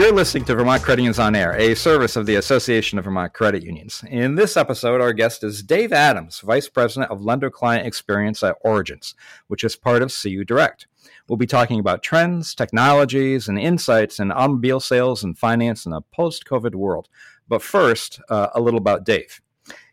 You're listening to Vermont Credit Unions on Air, a service of the Association of Vermont Credit Unions. In this episode, our guest is Dave Adams, Vice President of Lender Client Experience at Origence, which is part of CU Direct. We'll be talking about trends, technologies, and insights in automobile sales and finance in a post COVID world. But first, uh, a little about Dave.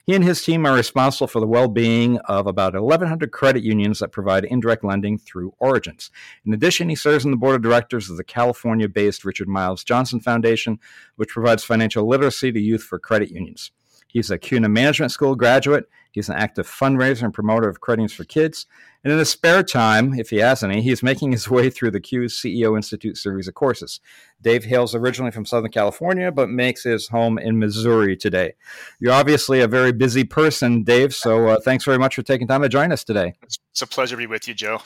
He and his team are responsible for the well being of about 1,100 credit unions that provide indirect lending through Origence. In addition, he serves on the board of directors of the California based Richard Myles Johnson Foundation, which provides financial literacy to youth for credit unions. He's a CUNA Management School graduate. He's an active fundraiser and promoter of credit unions for kids. And in his spare time, if he has any, he's making his way through the CUES CEO Institute series of courses. Dave hails originally from Southern California, but makes his home in Missouri today. You're obviously a very busy person, Dave, so uh, thanks very much for taking time to join us today. It's a pleasure to be with you, Joe.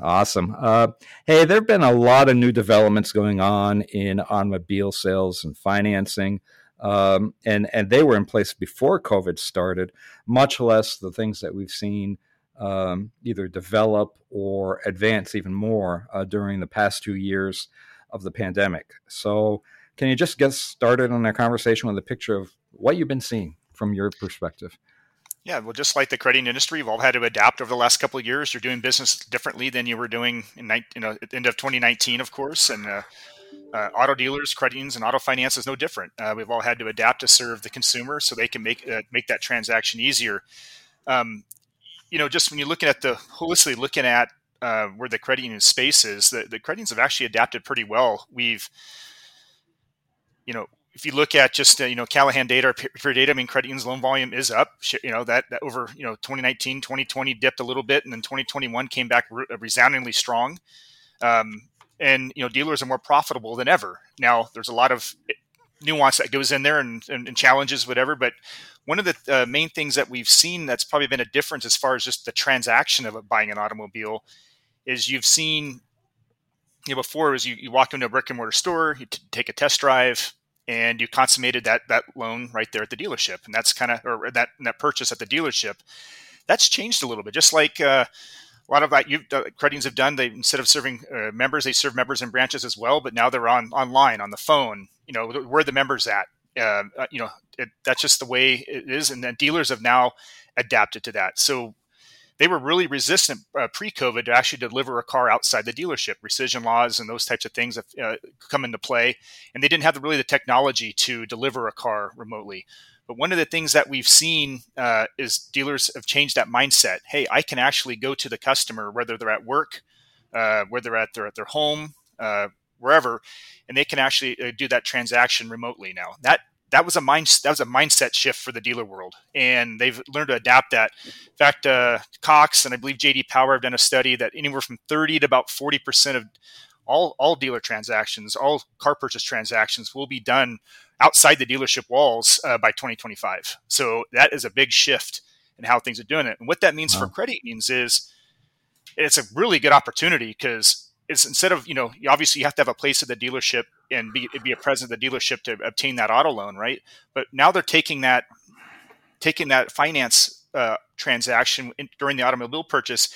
Awesome. Uh, hey, there have been a lot of new developments going on in automobile sales and financing. Um, and and they were in place before COVID started, much less the things that we've seen um, either develop or advance even more uh, during the past two years of the pandemic. So, can you just get started on our conversation with a picture of what you've been seeing from your perspective? Yeah, well, just like the credit industry, we've all had to adapt over the last couple of years. You're doing business differently than you were doing in you know end of 2019, of course, and uh, uh, auto dealers, credit unions, and auto finance is no different. Uh, we've all had to adapt to serve the consumer so they can make uh, make that transaction easier. Um, you know, just when you're looking at the holistically looking at uh, where the credit union space is, the, the credit unions have actually adapted pretty well. We've, you know, if you look at just uh, you know Callahan data or data, I mean credit unions loan volume is up. You know that, that over you know 2019, 2020 dipped a little bit, and then 2021 came back re- resoundingly strong. Um, and you know dealers are more profitable than ever. Now there's a lot of nuance that goes in there and, and, and challenges whatever, but one of the uh, main things that we've seen that's probably been a difference as far as just the transaction of buying an automobile is you've seen you know before is you, you walk into a brick and mortar store you t- take a test drive and you consummated that that loan right there at the dealership and that's kind of or that that purchase at the dealership that's changed a little bit just like uh, a lot of that you've uh, credit have done they instead of serving uh, members they serve members in branches as well but now they're on online on the phone you know where the members at uh, uh, you know, it, that's just the way it is. And then dealers have now adapted to that. So they were really resistant uh, pre-COVID to actually deliver a car outside the dealership. Rescission laws and those types of things have uh, come into play, and they didn't have the, really the technology to deliver a car remotely. But one of the things that we've seen uh, is dealers have changed that mindset. Hey, I can actually go to the customer whether they're at work, uh, whether they're at their at their home, uh, wherever, and they can actually uh, do that transaction remotely now. That that was a mind that was a mindset shift for the dealer world, and they've learned to adapt that. In fact, uh, Cox and I believe JD Power have done a study that anywhere from 30 to about 40 percent of all all dealer transactions, all car purchase transactions, will be done outside the dealership walls uh, by 2025. So that is a big shift in how things are doing it. And what that means wow. for credit unions is it's a really good opportunity because it's instead of you know obviously you have to have a place at the dealership and be be a presence at the dealership to obtain that auto loan, right? But now they're taking that taking that finance uh, transaction in, during the automobile purchase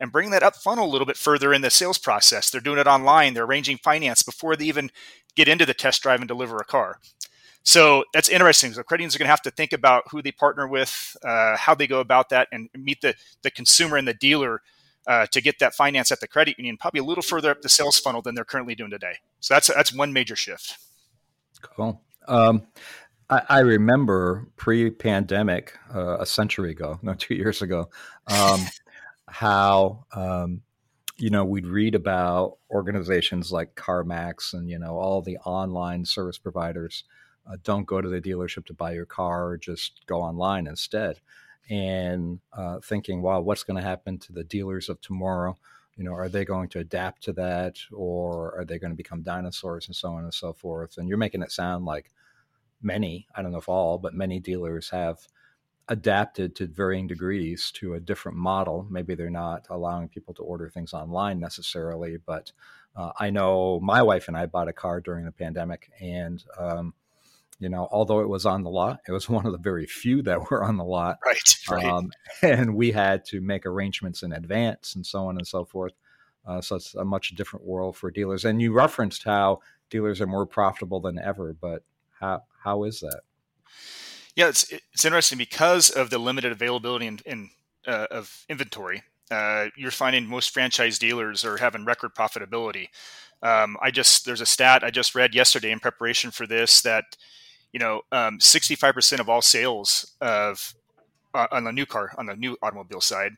and bringing that up funnel a little bit further in the sales process. They're doing it online. They're arranging finance before they even get into the test drive and deliver a car. So that's interesting. So credit unions are going to have to think about who they partner with, uh, how they go about that, and meet the the consumer and the dealer uh, to get that finance at the credit union, probably a little further up the sales funnel than they're currently doing today. So that's that's one major shift. Cool. Um, I, I, remember pre-pandemic, uh, a century ago, no, two years ago, um, how um, you know we'd read about organizations like CarMax and you know all the online service providers. Uh, don't go to the dealership to buy your car; just go online instead and uh, thinking, wow, what's going to happen to the dealers of tomorrow? You know, are they going to adapt to that or are they going to become dinosaurs and so on and so forth? And you're making it sound like many, I don't know if all, but many dealers have adapted to varying degrees to a different model. Maybe they're not allowing people to order things online necessarily, but uh, I know my wife and I bought a car during the pandemic and um, you know, although it was on the lot, it was one of the very few that were on the lot. Right. right. Um, and we had to make arrangements in advance and so on and so forth. Uh, so it's a much different world for dealers. And you referenced how dealers are more profitable than ever. But how how is that? Yeah, it's it's interesting because of the limited availability in, in uh, of inventory. Uh, you're finding most franchise dealers are having record profitability. Um, I just there's a stat I just read yesterday in preparation for this that you know um, 65% of all sales of uh, on the new car on the new automobile side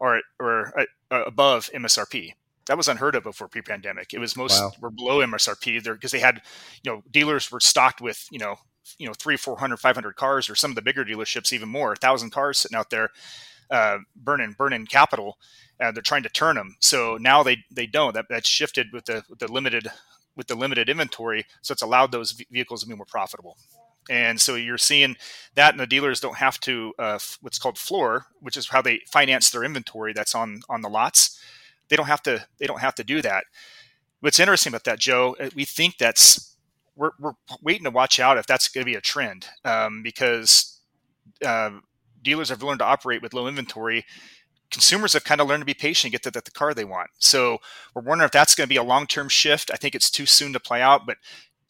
are are uh, above MSRP. That was unheard of before pre-pandemic. It was most wow. were below MSRP there because they had you know dealers were stocked with you know you know three 400 500 cars or some of the bigger dealerships even more a thousand cars sitting out there uh, burning burning capital. Uh, they're trying to turn them. So now they they don't. That that's shifted with the with the limited with the limited inventory. So it's allowed those vehicles to be more profitable. And so you're seeing that, and the dealers don't have to uh, what's called floor, which is how they finance their inventory that's on on the lots. They don't have to they don't have to do that. What's interesting about that, Joe, uh, we think that's we're, we're waiting to watch out if that's going to be a trend um, because uh, dealers have learned to operate with low inventory. Consumers have kind of learned to be patient, get the, the car they want. So we're wondering if that's going to be a long term shift. I think it's too soon to play out, but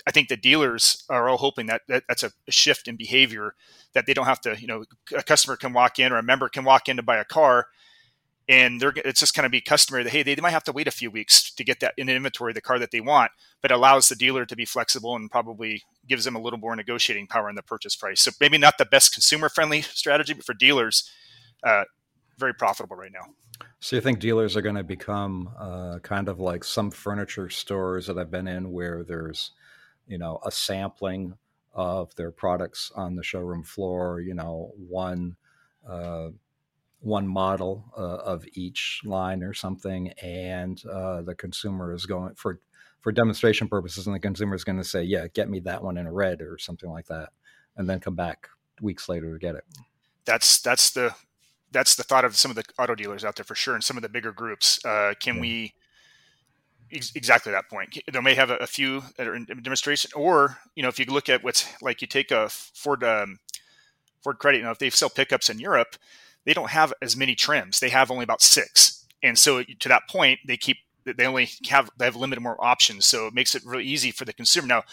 I think the dealers are all hoping that, that that's a shift in behavior that they don't have to, you know, a customer can walk in or a member can walk in to buy a car and they're it's just kind of be customer that hey they, they might have to wait a few weeks to get that in inventory the car that they want but allows the dealer to be flexible and probably gives them a little more negotiating power in the purchase price. So maybe not the best consumer friendly strategy but for dealers uh, very profitable right now. So you think dealers are going to become uh, kind of like some furniture stores that i've been in where there's you know a sampling of their products on the showroom floor you know one uh, one model uh, of each line or something, and uh, the consumer is going for for demonstration purposes, and the consumer is going to say, "Yeah, get me that one in a red" or something like that, and then come back weeks later to get it. That's that's the that's the thought of some of the auto dealers out there for sure, and some of the bigger groups. Uh, can yeah. we exactly that point? They may have a, a, few that are in demonstration, or you know, if you look at what's like, you take a Ford um, Ford Credit. You know, if they sell pickups in Europe, they don't have as many trims. They have only about six. And so to that point, they keep they only have they have limited more options. So it makes it really easy for the consumer. Now,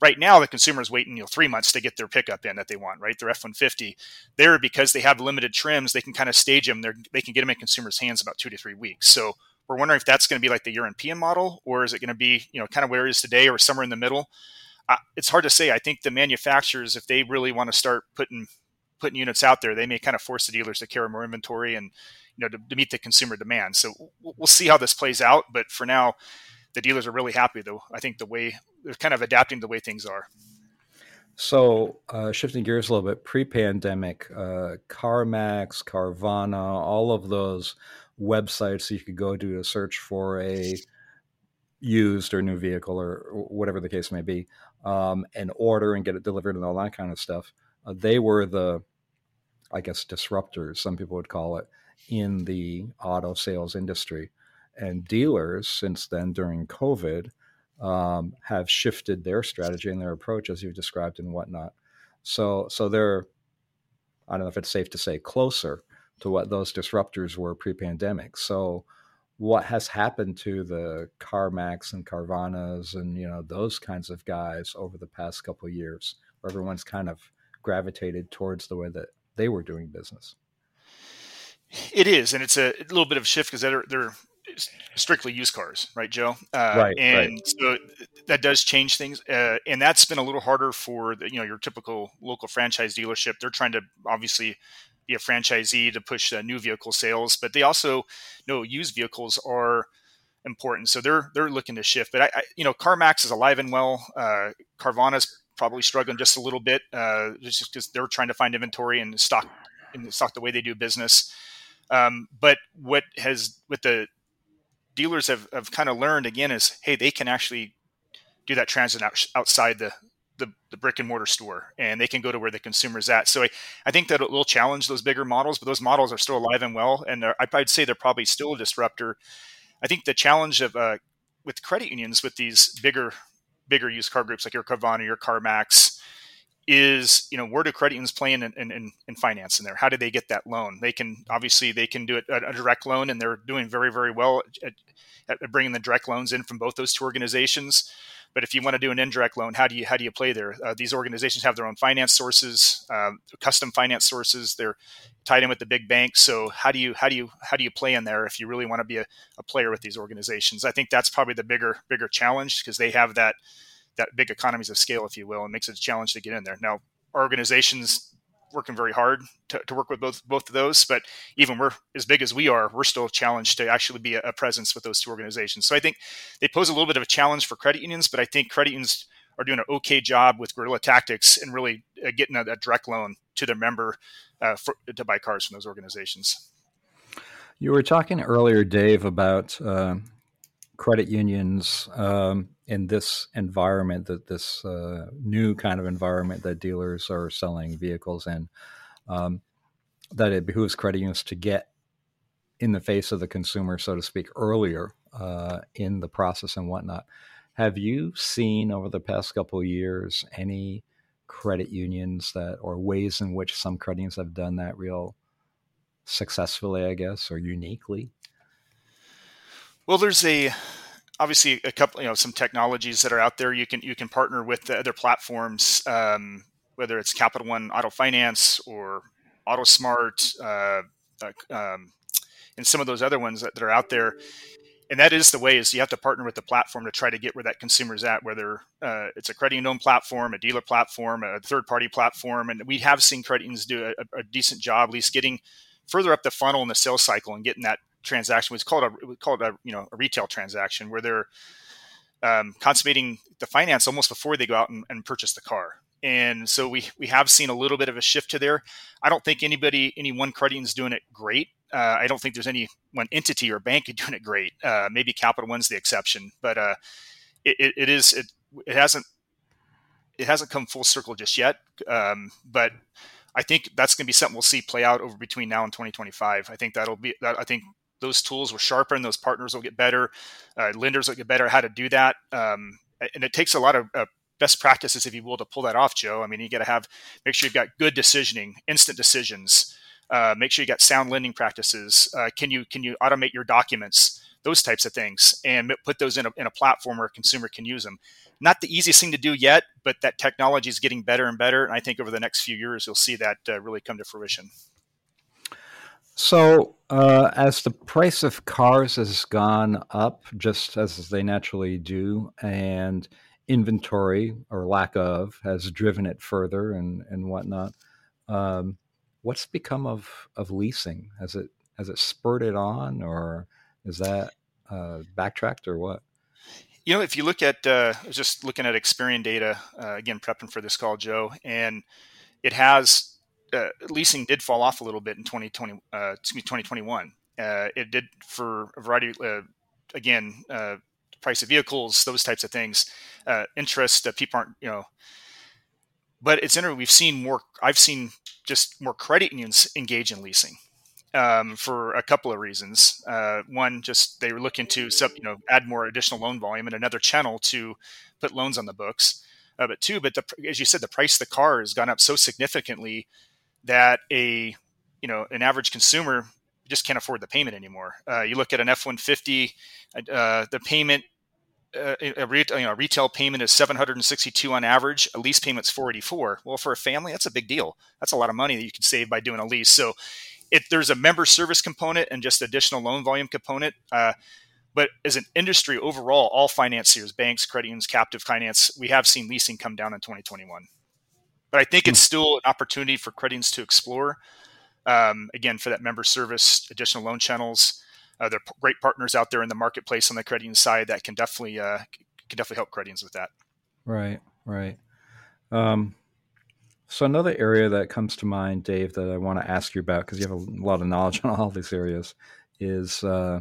right now the consumer is waiting you know three months to get their pickup in that they want right their f-150 there because they have limited trims they can kind of stage them They're, they can get them in consumers hands about two to three weeks so we're wondering if that's going to be like the european model or is it going to be you know kind of where it is today or somewhere in the middle uh, it's hard to say i think the manufacturers if they really want to start putting putting units out there, they may kind of force the dealers to carry more inventory and you know to, to meet the consumer demand. So we'll see how this plays out. But for now, the dealers are really happy though. I think the way they're kind of adapting the way things are. So, uh, shifting gears a little bit, pre-pandemic, uh, CarMax, Carvana, all of those websites you could go to to search for a used or new vehicle or whatever the case may be, um, and order and get it delivered and all that kind of stuff. Uh, they were the, I guess, disruptors, some people would call it, in the auto sales industry. And dealers, since then, during COVID, um, have shifted their strategy and their approach, as you've described and whatnot. So, so they're, I don't know if it's safe to say, closer to what those disruptors were pre-pandemic. So, what has happened to the CarMax and Carvanas and you know those kinds of guys over the past couple years, where everyone's kind of gravitated towards the way that they were doing business. It is, and it's a, little bit of a shift because they're they're strictly used cars, right, Joe? Uh, right. And right. so that does change things, uh, and that's been a little harder for the, you know your typical local franchise dealership. They're trying to obviously be a franchisee to push uh, new vehicle sales, but they also know used vehicles are important, so they're they're looking to shift. But I, I you know, CarMax is alive and well. Uh, Carvana's probably struggling just a little bit, uh, just because they're trying to find inventory and stock and stock the way they do business. Um, but what has what the dealers have, have kind of learned again is, hey, they can actually do that transit out, outside the, the, the brick and mortar store, and they can go to where the consumer's at. So I, I think that it will challenge those bigger models, but those models are still alive and well, and I'd say they're probably still a disruptor. I think the challenge of uh, with credit unions with these bigger bigger used car groups like your Carvana, your CarMax, is you know where do credit unions play in, in, in, in, finance in there? How do they get that loan? They can obviously they can do it a, a direct loan and they're doing very very well at, at, bringing the direct loans in from both those two organizations. But if you want to do an indirect loan how do you how do you play there? Uh, these organizations have their own finance sources um, custom finance sources. They're tied in with the big banks. So how do you how do you how do you play in there if you really want to be a, a player with these organizations? I think that's probably the bigger bigger challenge because they have that that big economies of scale, if you will, and makes it a challenge to get in there. Now, organizations working very hard to, to work with both both of those, but even we're as big as we are, we're still challenged to actually be a, a presence with those two organizations. So I think they pose a little bit of a challenge for credit unions, but I think credit unions are doing an okay job with guerrilla tactics and really uh, getting a, a, direct loan to their member uh, for, to buy cars from those organizations. You were talking earlier, Dave, about uh, credit unions um, in this environment, that this uh, new kind of environment that dealers are selling vehicles in, um, that it behooves credit unions to get in the face of the consumer, so to speak, earlier uh, in the process and whatnot. Have you seen over the past couple of years any credit unions that, or ways in which some credit unions have done that real successfully, I guess, or uniquely? Well, there's a obviously a couple, you know, some technologies that are out there. You can you can partner with the other platforms, um, whether it's Capital One Auto Finance or AutoSmart, uh, uh, um, and some of those other ones that, that are out there. And that is the way is you have to partner with the platform to try to get where that consumer is at, whether uh, it's a credit union platform, a dealer platform, a third party platform. And we have seen credit unions do a, a decent job, at least getting further up the funnel in the sales cycle and getting that transaction was called a we called a you know a retail transaction where they're um, consummating the finance almost before they go out and, and, purchase the car. And so we we have seen a little bit of a shift to there. I don't think anybody any one credit is doing it great. Uh, I don't think there's any one entity or bank doing it great. Uh, maybe Capital One's the exception, but uh, it, it, it is it, it hasn't it hasn't come full circle just yet. Um, but I think that's going to be something we'll see play out over between now and 2025. I think that'll be that. I think those tools will sharpen, those partners will get better, uh, lenders will get better how to do that. Um, and it takes a lot of uh, best practices, if you will, to pull that off, Joe. I mean, you got to have make sure you've got good decisioning, instant decisions. Uh, make sure you got sound lending practices. Uh, can you can you automate your documents? Those types of things, and put those in a, in a platform where a consumer can use them. Not the easiest thing to do yet, but that technology is getting better and better. And I think over the next few years, you'll see that uh, really come to fruition. So, uh, as the price of cars has gone up, just as they naturally do, and inventory or lack of has driven it further and, and whatnot, um, what's become of, of leasing? Has it has it spurted on, or is that uh, backtracked, or what? You know, if you look at, uh, just looking at Experian data uh, again, prepping for this call, Joe, and it has uh, leasing did fall off a little bit in 2020, uh, excuse me, 2021. Uh, it did for a variety, uh, again, uh, price of vehicles, those types of things, uh, interest that people aren't, you know. But it's interesting. We've seen more. I've seen just more credit unions engage in leasing um, for a couple of reasons. one, just they were looking to, sub, you know, add more additional loan volume and another channel to put loans on the books. Uh, but two, but the, as you said, the price of the car has gone up so significantly that a you know an average consumer just can't afford the payment anymore. Uh, you look at an F one fifty, uh, the payment. Uh, a, retail, you know, retail payment is 762 on average. A lease payment's 484. Well, for a family, that's a big deal. That's a lot of money that you can save by doing a lease. So, if there's a member service component and just additional loan volume component, uh, but as an industry overall, all financiers, banks, credit unions, captive finance, we have seen leasing come down in 2021. But I think it's hmm. still an opportunity for credits to explore. Um, again, for that member service, additional loan channels. Uh, there are great partners out there in the marketplace on the credit side that can definitely uh, can definitely help credits with that. Right, right. Um, so another area that comes to mind, Dave, that I want to ask you about because you have a lot of knowledge on all these areas, is uh,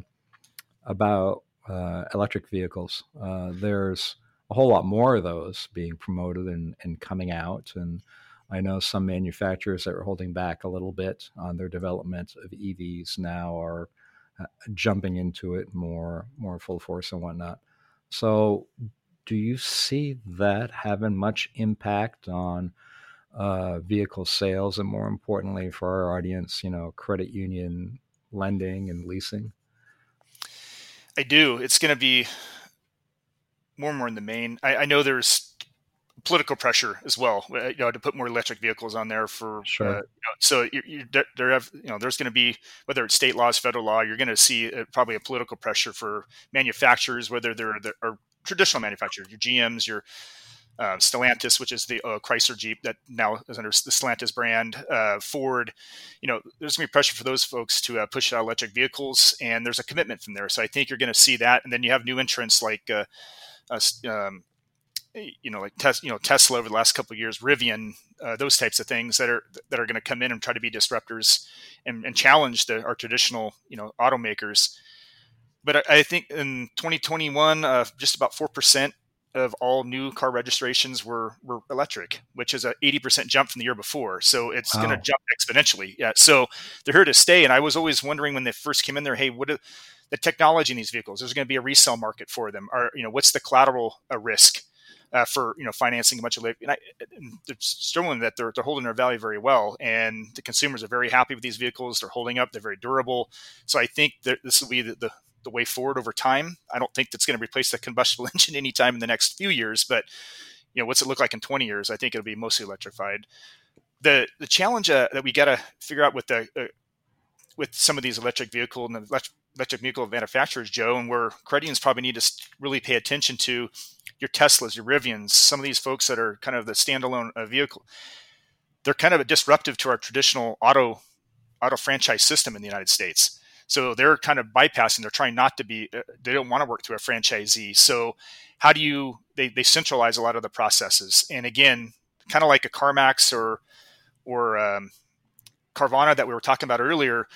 about uh, electric vehicles. Uh, there's a whole lot more of those being promoted and, and coming out. And I know some manufacturers that are holding back a little bit on their development of EVs now are uh, jumping into it more more full force and whatnot. So, do you see that having much impact on uh, vehicle sales, and more importantly for our audience, you know, credit union lending and leasing? I do. It's going to be more and more in the main. I, I know there's political pressure as well, uh, you know, to put more electric vehicles on there for. Sure. Uh, you know, so you, you, there have, you know, there's going to be whether it's state laws, federal law, you're going to see uh, probably a political pressure for manufacturers, whether they're the or traditional manufacturers, your GMs, your uh, Stellantis, which is the uh, Chrysler Jeep that now is under the Stellantis brand, uh, Ford. You know, there's going to be pressure for those folks to uh, push out electric vehicles, and there's a commitment from there. So I think you're going to see that, and then you have new entrants like. Um, you know, like tes- you know Tesla over the last couple of years, Rivian, uh, those types of things that are that are going to come in and try to be disruptors and, and challenge the, our traditional you know automakers. But I, I think in 2021, uh, just about four percent of all new car registrations were were electric, which is a 80% jump from the year before. So it's wow. going to jump exponentially. Yeah. So they're here to stay. And I was always wondering when they first came in there, hey, what the technology in these vehicles? There's going to be a resale market for them. Or you know, what's the collateral uh, risk? Uh, for you know financing a bunch of and, I, and they're showing that they're, they're holding their value very well and the consumers are very happy with these vehicles they're holding up they're very durable so i think that this will be the, the, the way forward over time. I don't think that's going to replace the combustible engine anytime in the next few years, but you know, what's it look like in 20 years? I think it'll be mostly electrified. The the challenge uh, that we got to figure out with the uh, with some of these electric vehicle and the electric vehicle manufacturers, Joe, and where credit probably need to really pay attention to your Teslas, your Rivians, some of these folks that are kind of the standalone uh, vehicle. They're kind of disruptive to our traditional auto auto franchise system in the United States. So they're kind of bypassing. They're trying not to be. Uh, they don't want to work through a franchisee. So how do you? They they centralize a lot of the processes. And again, kind of like a CarMax or or um, Carvana that we were talking about earlier.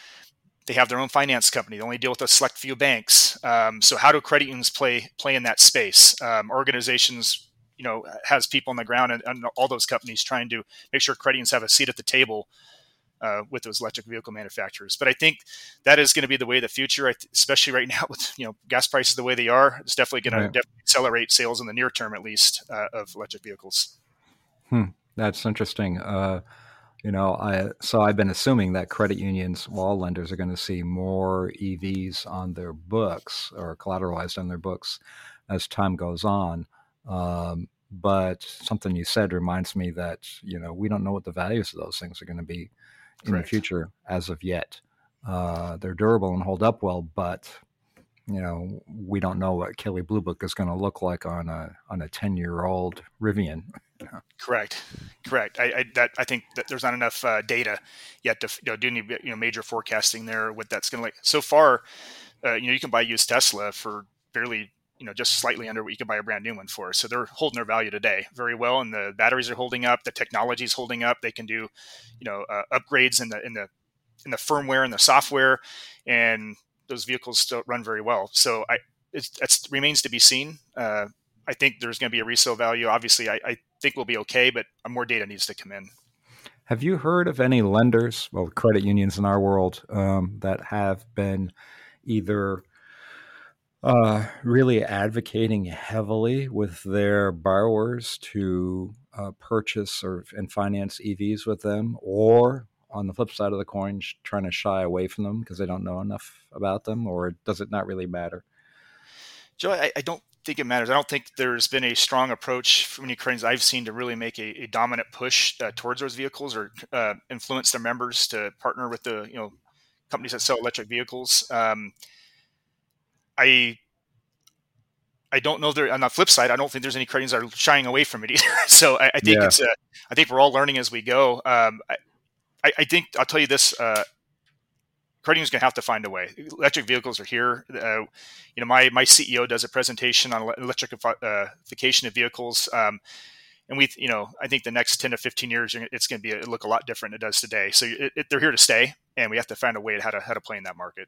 They have their own finance company. They only deal with a select few banks. Um, so how do credit unions play play in that space? Um, organizations you know has people on the ground and, and, all those companies trying to make sure credit unions have a seat at the table uh, with those electric vehicle manufacturers. But I think that is going to be the way of the future, especially right now with you know gas prices the way they are. It's definitely going right. to accelerate sales in the near term, at least, uh, of electric vehicles. Hmm. That's interesting. Uh, you know, I so I've been assuming that credit unions, wall lenders, are going to see more EVs on their books or collateralized on their books as time goes on. Um, but something you said reminds me that you know we don't know what the values of those things are going to be in Correct. the future as of yet. Uh, they're durable and hold up well, but you know we don't know what Kelley Blue Book is going to look like on a on a ten year old Rivian. Correct, correct. I, I, that, I think that there's not enough uh, data yet to you know, do any you know major forecasting there. What that's going to like. So far, uh, you know, you can buy used Tesla for barely you know just slightly under what you can buy a brand new one for. So they're holding their value today very well, and the batteries are holding up. The technology is holding up. They can do you know uh, upgrades in the in the in the firmware and the software, and those vehicles still run very well. So I it remains to be seen. Uh, I think there's going to be a resale value. Obviously, I, I think we'll be okay, but more data needs to come in. Have you heard of any lenders, well, credit unions in our world, um, that have been either uh, really advocating heavily with their borrowers to uh, purchase or and finance EVs with them, or on the flip side of the coin, trying to shy away from them because they don't know enough about them, or does it not really matter? Joe, I, I don't think it matters. I don't think there's been a strong approach from any Ukrainians I've seen to really make a, a dominant push uh, towards those vehicles or uh, influence their members to partner with the you know companies that sell electric vehicles. Um, I I don't know there on the flip side, I don't think there's any credits that are shying away from it either. so I, I think yeah. it's a, I think we're all learning as we go. Um, I, I, think I'll tell you this, uh, is going to have to find a way. Electric vehicles are here. Uh, you know, my, my CEO does a presentation on electrification of vehicles. Um, and we, you know, I think the next 10 to 15 years, it's going to be, look a lot different than it does today. So it, it, they're here to stay and we have to find a way to how to, how to play in that market.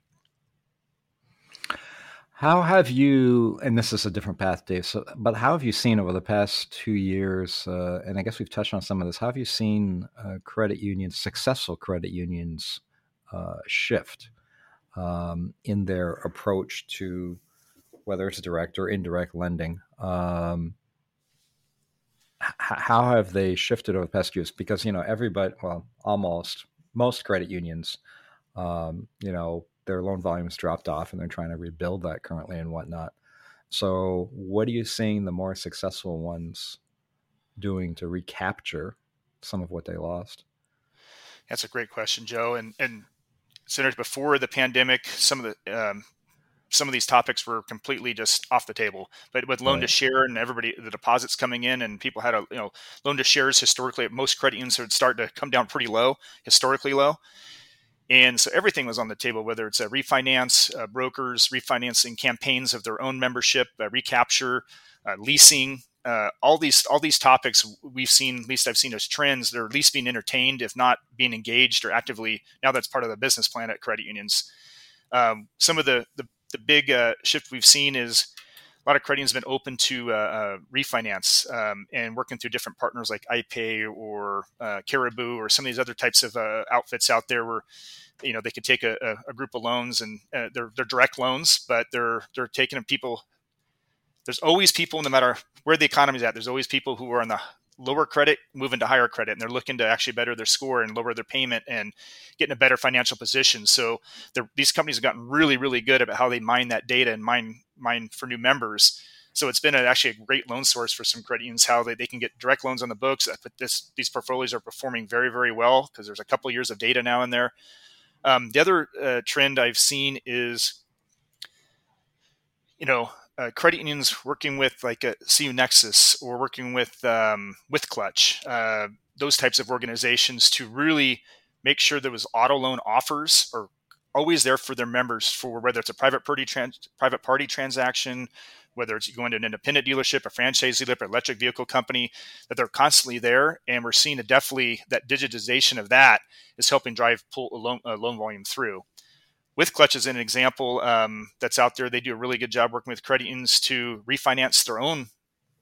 How have you, and this is a different path, Dave, so, but how have you seen over the past two years, uh, and I guess we've touched on some of this, how have you seen uh, credit unions, successful credit unions, uh, shift um, in their approach to whether it's direct or indirect lending? Um, how have they shifted over the past years? Because you know everybody, well, almost most credit unions, um, you know, their loan volumes dropped off, and they're trying to rebuild that currently and whatnot. So, what are you seeing the more successful ones doing to recapture some of what they lost? That's a great question, Joe. And and centers before the pandemic, some of the um, some of these topics were completely just off the table. But with loan right. to share and everybody, the deposits coming in, and people had a you know loan to shares historically, most credit unions would start to come down pretty low, historically low. And so everything was on the table, whether it's a refinance, uh, brokers refinancing campaigns of their own membership, uh, recapture, uh, leasing, uh, all these all these topics we've seen, at least I've seen as trends. They're at least being entertained, if not being engaged or actively. Now that's part of the business plan at credit unions. Um, some of the the, the big uh, shift we've seen is a lot of credit unions have been open to uh, uh, refinance um, and working through different partners like iPay or uh, Caribou or some of these other types of uh, outfits out there where you know they could take a, a group of loans and they're, they're direct loans, but they're they're taking people. There's always people, no matter where the economy's at. There's always people who are on the lower credit moving to higher credit and they're looking to actually better their score and lower their payment and get in a better financial position. So these companies have gotten really really good about how they mine that data and mine mine for new members. So it's been a, actually a great loan source for some credit unions how they, they can get direct loans on the books. But this these portfolios are performing very very well because there's a couple years of data now in there. Um, the other uh, trend i've seen is you know uh, credit unions working with like a CU Nexus or working with um, with Clutch, uh, those types of organizations to really make sure there was auto loan offers are always there for their members for whether it's a private party trans- private party transaction, whether it's going to an independent dealership, a franchise dealership, electric vehicle company, that they're constantly there, and we're seeing a definitely that digitization of that is helping drive pull loan, loan volume through. WithClutch is an example um, that's out there. They do a really good job working with credit unions to refinance their own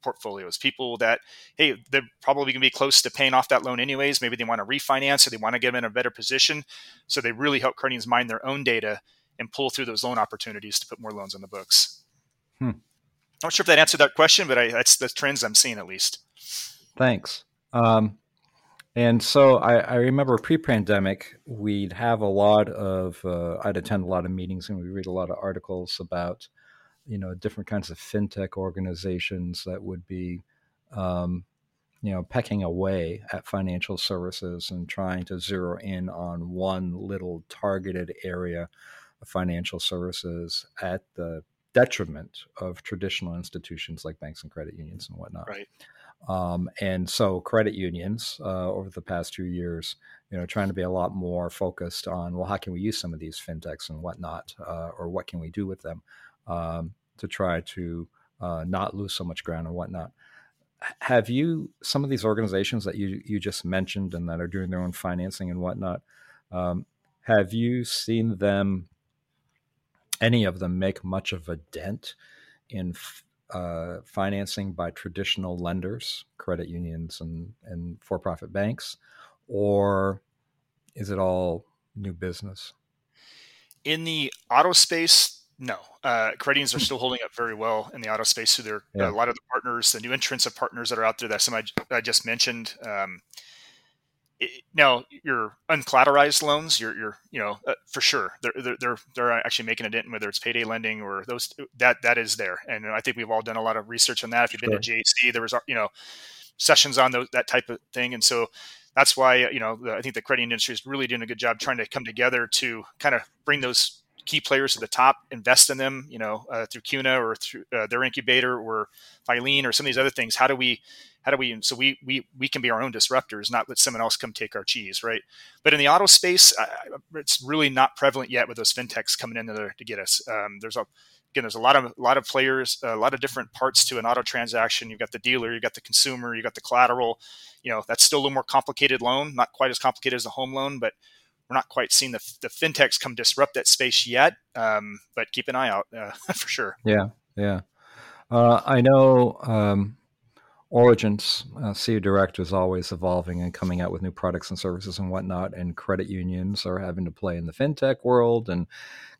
portfolios. People that, hey, they're probably going to be close to paying off that loan anyways. Maybe they want to refinance or they want to get them in a better position. So they really help credit unions mine their own data and pull through those loan opportunities to put more loans on the books. Hmm. Not sure if that answered that question, but I, that's the trends I'm seeing at least. Thanks. Um, and so I, I remember pre-pandemic, we'd have a lot of uh, I'd attend a lot of meetings and we read a lot of articles about you know different kinds of fintech organizations that would be um, you know pecking away at financial services and trying to zero in on one little targeted area of financial services at the detriment of traditional institutions like banks and credit unions and whatnot. Right. Um, and so credit unions uh, over the past two years, you know, trying to be a lot more focused on, well, how can we use some of these fintechs and whatnot, uh, or what can we do with them um, to try to uh, not lose so much ground and whatnot. Have you some of these organizations that you you just mentioned and that are doing their own financing and whatnot? Um, have you seen them, any of them, make much of a dent in uh, financing by traditional lenders, credit unions, and, and for profit banks? Or is it all new business? In the auto space, no. Uh, credit unions are hmm. still holding up very well in the auto space. So there yeah. a lot of the partners, the new entrants of partners that are out there that some I, I just mentioned. Um, now your uncollateralized loans, you're, you're you know, uh, for sure, they're, they're, they're, they're actually making a dent, whether it's payday lending or those, that, that is there. And I think we've all done a lot of research on that. If you've been sure. to JC, there was, you know, sessions on those, that type of thing. And so that's why, you know, the, I think the credit industry is really doing a good job trying to come together to kind of bring those key players at the top, invest in them, you know, uh, through CUNA or through uh, their incubator or Filene or some of these other things. How do we, how do we, so we, we, we can be our own disruptors, not let someone else come take our cheese. Right. But in the auto space, it's really not prevalent yet with those fintechs coming in there to get us. Um, there's a, again, there's a lot of, a lot of players, a lot of different parts to an auto transaction. You've got the dealer, you've got the consumer, you've got the collateral, you know, that's still a little more complicated loan, not quite as complicated as a home loan, but we're not quite seeing the, the fintechs come disrupt that space yet, um, but keep an eye out uh, for sure. Yeah, yeah. Uh, I know um, Origence, uh, CU Direct is always evolving and coming out with new products and services and whatnot, and credit unions are having to play in the fintech world, and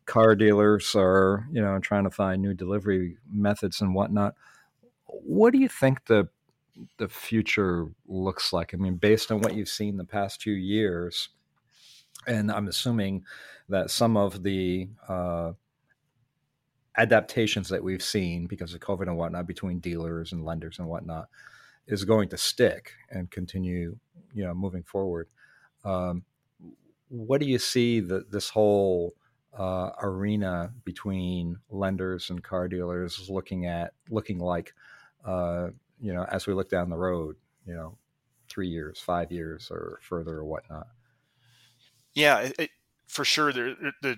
car dealers are, you know, trying to find new delivery methods and whatnot. What do you think the the future looks like. I mean, based on what you've seen the past two years, and I'm assuming that some of the uh, adaptations that we've seen because of COVID and whatnot between dealers and lenders and whatnot is going to stick and continue, you know, moving forward. Um, what do you see that this whole uh, arena between lenders and car dealers looking at looking like, uh, you know, as we look down the road, you know, three years, five years, or further, or whatnot? Yeah, it, for sure. The, the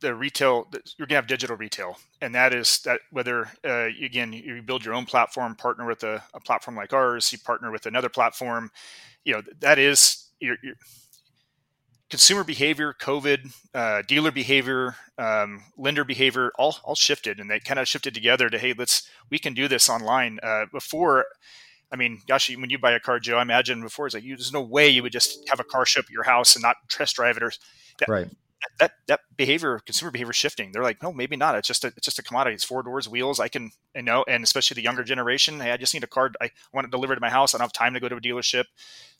the retail you're gonna have digital retail, and that is that whether uh, again you build your own platform, partner with a, a, platform like ours, you partner with another platform, you know that is your, your consumer behavior, COVID, uh, dealer behavior, um, lender behavior, all all shifted, and they kind of shifted together to hey, let's we can do this online. Uh, before, I mean, gosh, when you buy a car, Joe, I imagine before it's like you, there's no way you would just have a car show up at your house and not test drive it or that, right that that behavior, consumer behavior shifting. They're like, no, maybe not. It's just a it's just a commodity. It's four doors, wheels. I can you know, and especially the younger generation. Hey, I just need a car. I want it delivered to my house. I don't have time to go to a dealership.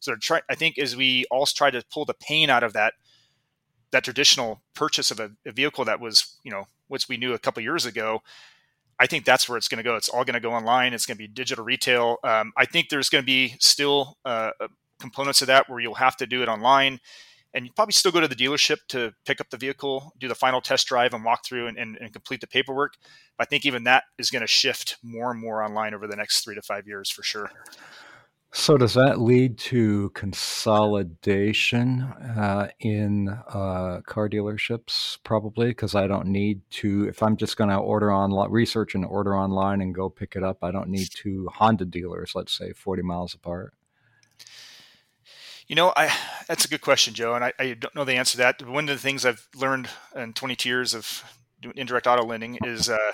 So try. I think as we all try to pull the pain out of that that traditional purchase of a, a vehicle that was you know which we knew a couple years ago. I think that's where it's going to go. It's all going to go online. It's going to be digital retail. Um, I think there's going to be still uh, components of that where you'll have to do it online and you probably still go to the dealership to pick up the vehicle, do the final test drive, and walk through and, and, and complete the paperwork. But I think even that is going to shift more and more online over the next three to five years for sure. So, does that lead to consolidation uh, in uh, car dealerships? Probably, because I don't need to. If I'm just going to order online, research and order online and go pick it up, I don't need two Honda dealers, let's say, 40 miles apart. You know, I that's a good question, Joe, and I, I, don't know the answer to that. One of the things I've learned in 22 years of indirect auto lending is uh,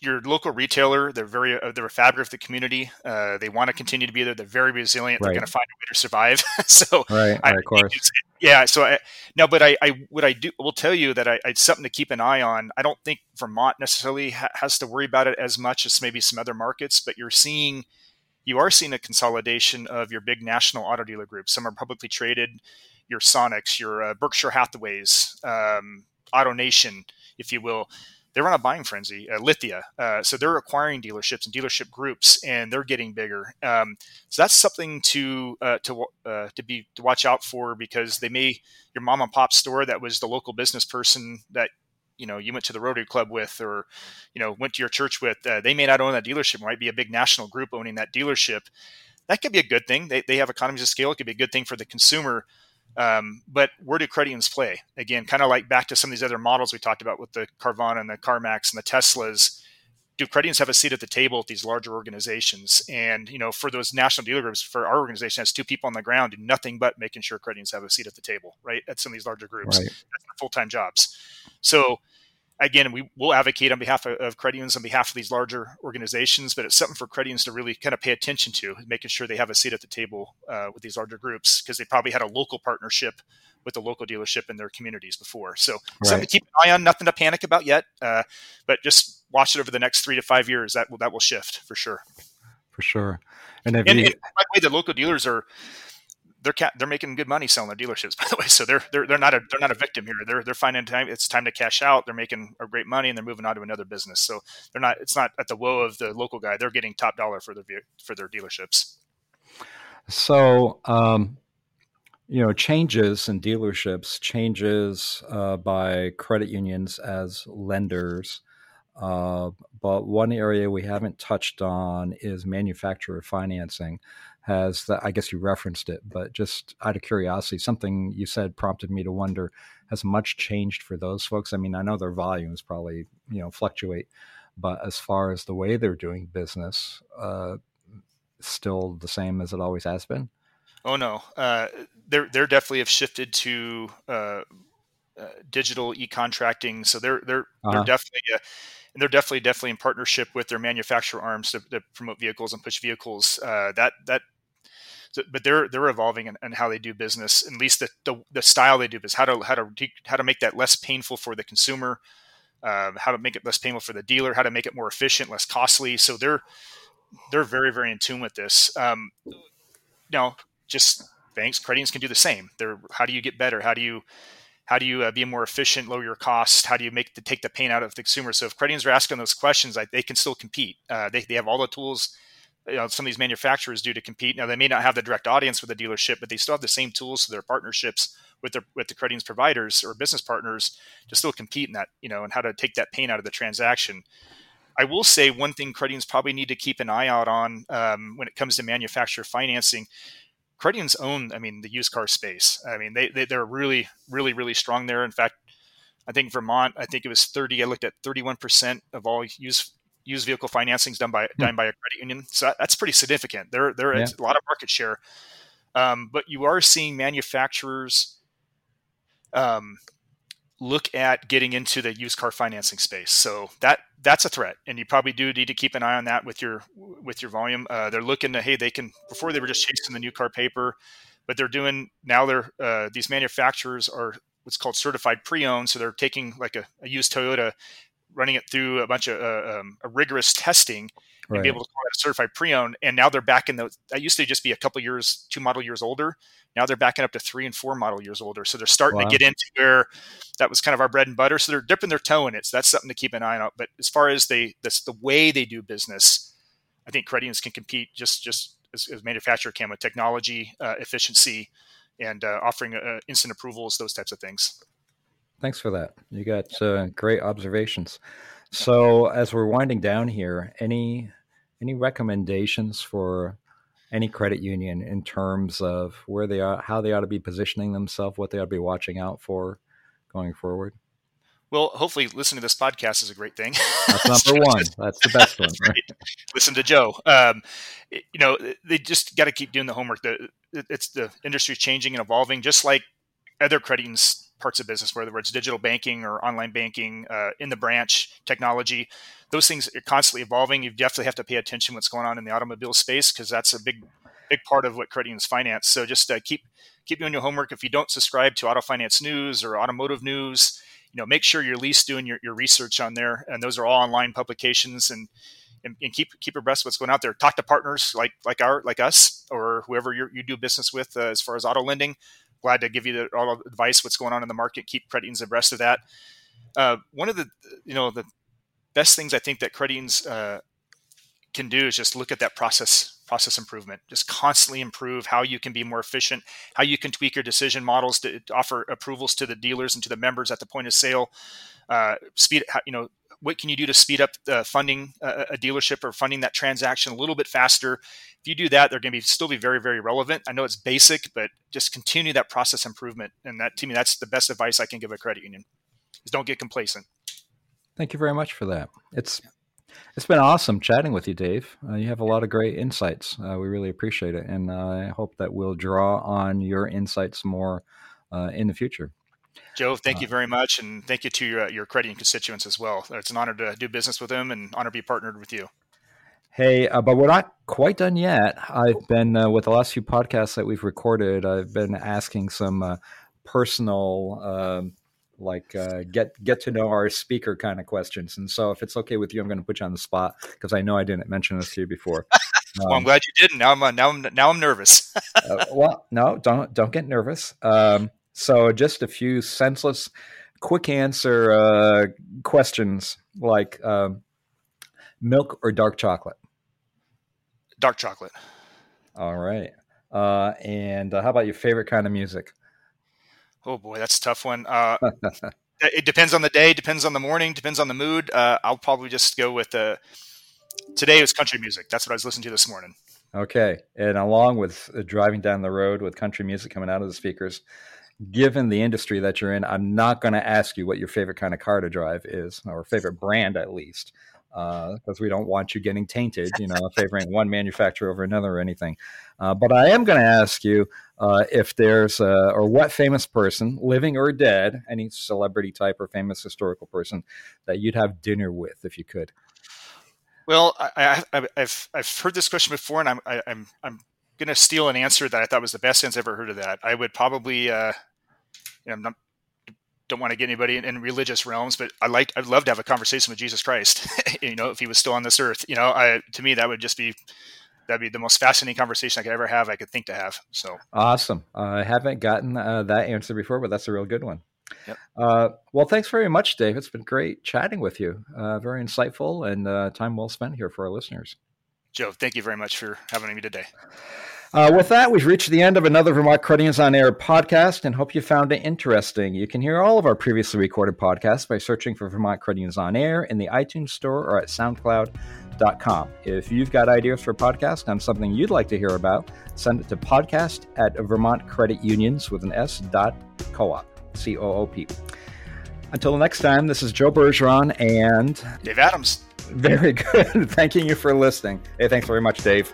your local retailer. They're very uh, they're a fabric of the community. Uh, they want to continue to be there. They're very resilient. Right. They're going to find a way to survive. so, right, I, of course. Yeah. So I, now, but I, I what I do will tell you that I, it's something to keep an eye on. I don't think Vermont necessarily ha- has to worry about it as much as maybe some other markets, but you're seeing you are seeing a consolidation of your big national auto dealer groups. Some are publicly traded, your Sonics, your uh, Berkshire Hathaways, um, AutoNation, if you will. They're on a buying frenzy. Uh, Lithia, uh, so they're acquiring dealerships and dealership groups, and they're getting bigger. Um, so that's something to uh, to uh, to be to watch out for because they may your mom and pop store that was the local business person that you know you went to the Rotary Club with, or you know went to your church with, uh, they may not own that dealership. might be a big national group owning that dealership. That could be a good thing. They, they have economies of scale. It could be a good thing for the consumer. Um, but where do credit unions play? Again, kind of like back to some of these other models we talked about with the Carvana and the CarMax and the Teslas. Do credit unions have a seat at the table at these larger organizations? And you know, for those national dealer groups, for our organization has two people on the ground do nothing but making sure credit unions have a seat at the table, right? At some of these larger groups, right. full time jobs. So again, we will advocate on behalf of, of credit unions on behalf of these larger organizations, but it's something for credit unions to really kind of pay attention to, making sure they have a seat at the table uh, with these larger groups because they probably had a local partnership with the local dealership in their communities before. So right. something to keep an eye on, nothing to panic about yet, uh, but just watch it over the next three to five years. That will that will shift for sure. For sure. And, and, you, and by the way, the local dealers are they're ca- they're making good money selling their dealerships by the way. So they're they're, they're not a they're not a victim here. They're they're finding time it's time to cash out. They're making a great money and they're moving on to another business. So they're not it's not at the woe of the local guy. They're getting top dollar for their for their dealerships. So um you know changes in dealerships changes uh, by credit unions as lenders uh, but one area we haven't touched on is manufacturer financing has that I guess you referenced it, but just out of curiosity, something you said prompted me to wonder has much changed for those folks? I mean, I know their volumes probably, you know, fluctuate, but as far as the way they're doing business, uh, still the same as it always has been? Oh no, uh, they're they're definitely have shifted to uh, uh, digital e-contracting. So they're they're uh-huh. they're definitely uh, and they're definitely definitely in partnership with their manufacturer arms to, to promote vehicles and push vehicles. Uh, that that so, but they're they're evolving in, in, how they do business. At least the, the, the style they do is how to how to how to make that less painful for the consumer, um, how to make it less painful for the dealer, how to make it more efficient, less costly. So they're they're very very in tune with this. Um, now, just banks, credit unions can do the same. They're how do you get better? How do you how do you uh, be more efficient, lower your costs? How do you make the take the pain out of the consumer? So if credit unions are asking those questions, like, they can still compete. Uh, they, they have all the tools you know, some of these manufacturers do to compete. Now they may not have the direct audience with the dealership, but they still have the same tools to their partnerships with their with the credit providers or business partners to still compete in that, you know, and how to take that pain out of the transaction. I will say one thing credit probably need to keep an eye out on um, when it comes to manufacturer financing. Credit own, I mean, the used car space. I mean, they, they they're really, really, really strong there. In fact, I think Vermont, I think it was 30. I looked at 31% of all used used vehicle financing is done by hmm. done by a credit union. So that's pretty significant. There there is yeah. a lot of market share. Um, but you are seeing manufacturers um, look at getting into the used car financing space. So that that's a threat, and you probably do need to keep an eye on that with your with your volume. Uh, they're looking to hey, they can before they were just chasing the new car paper, but they're doing now. They're uh, these manufacturers are what's called certified pre-owned, so they're taking like a, a used Toyota running it through a bunch of uh, um, a rigorous testing and right. be able to call it a certified pre-owned. And now they're back in the that used to just be a couple years, two model years older. Now they're backing up to three and four model years older. So they're starting wow. to get into where that was kind of our bread and butter. So they're dipping their toe in it. So that's something to keep an eye on. But as far as they this the way they do business, I think credit unions can compete just just as, as manufacturer can with technology, uh, efficiency, and uh, offering uh, instant approvals, those types of things. Thanks for that. You got uh, great observations. So, as we're winding down here, any any recommendations for any credit union in terms of where they are, how they ought to be positioning themselves, what they ought to be watching out for going forward? Well, hopefully, listening to this podcast is a great thing. That's number one. That's the best one. Right? Listen to Joe. Um, you know, they just got to keep doing the homework. The, it's the industry changing and evolving, just like other credit unions parts of business, whether it's digital banking or online banking, uh, in the branch technology. Those things are constantly evolving. You definitely have to pay attention what's going on in the automobile space because that's a big, big part of what credit unions finance. So just uh, keep keep doing your homework. If you don't subscribe to Auto Finance News or Automotive News, you know make sure you're at least doing your, your research on there. And those are all online publications and. And, and keep keep abreast of what's going out there. Talk to partners like like our like us or whoever you do business with uh, as far as auto lending glad to give you the, all the advice what's going on in the market keep credit unions abreast of that. Uh, one of the you know the best things i think that credit unions uh, can do is just look at that process process improvement. Just constantly improve how you can be more efficient how you can tweak your decision models to offer approvals to the dealers and to the members at the point of sale. Uh, speed you know what can you do to speed up uh, funding a, a dealership or funding that transaction a little bit faster? If you do that, they're going to be still be very, very relevant. I know it's basic, but just continue that process improvement. And that to me, that's the best advice I can give a credit union is don't get complacent. Thank you very much for that. It's it's been awesome chatting with you, Dave. Uh, you have a lot of great insights. Uh, we really appreciate it, and uh, I hope that we'll draw on your insights more uh, in the future. Joe, thank you uh, very much, and thank you to your, your credit and constituents as well. It's an honor to do business with them, and honor to be partnered with you. Hey, uh, but we're not quite done yet. I've been uh, with the last few podcasts that we've recorded. I've been asking some uh, personal, um, like uh, get get to know our speaker kind of questions. And so, if it's okay with you, I'm going to put you on the spot because I know I didn't mention this to you before. well, I'm glad you didn't. Now I'm now I'm now I'm nervous. Uh, well, no, don't don't get nervous. Um, so just a few senseless, quick answer uh, questions like um, milk or dark chocolate. Dark chocolate. All right. Uh, and uh, how about your favorite kind of music? Oh boy, that's a tough one. Uh, it depends on the day, depends on the morning, depends on the mood. Uh, I'll probably just go with the. Uh, today was country music. That's what I was listening to this morning. Okay, and along with driving down the road with country music coming out of the speakers, given the industry that you're in, I'm not going to ask you what your favorite kind of car to drive is, or favorite brand at least, because uh, we don't want you getting tainted, you know, favoring one manufacturer over another or anything. Uh, but I am going to ask you uh, if there's, a, or what famous person, living or dead, any celebrity type or famous historical person that you'd have dinner with if you could. Well, I, have I've heard this question before, and I'm I, am i am i am going to steal an answer that I thought was the best answer I've ever heard of that. I would probably, uh, you know, not, don't want to get anybody in, in, religious realms, but I like I'd love to have a conversation with Jesus Christ. you know, if he was still on this earth, you know, I to me that would just be that'd be the most fascinating conversation I could ever have. I could think to have. So awesome. Uh, I haven't gotten uh, that answer before, but that's a real good one. Yep. Uh, well, thanks very much, Dave. It's been great chatting with you. Uh, very insightful and uh, time well spent here for our listeners. Joe, thank you very much for having me today. Uh, with that, we've reached the end of another Vermont Credit Union's on Air podcast and hope you found it interesting. You can hear all of our previously recorded podcasts by searching for Vermont Credit Union's on Air in the iTunes Store or at SoundCloud.com. If you've got ideas for a podcast on something you'd like to hear about, send it to podcast at Vermont Credit Unions with an S dot co-op, C-O-O-P. Until next time, this is Joe Bergeron and Dave Adams. Very good. Thanking you for listening. Hey, thanks very much, Dave.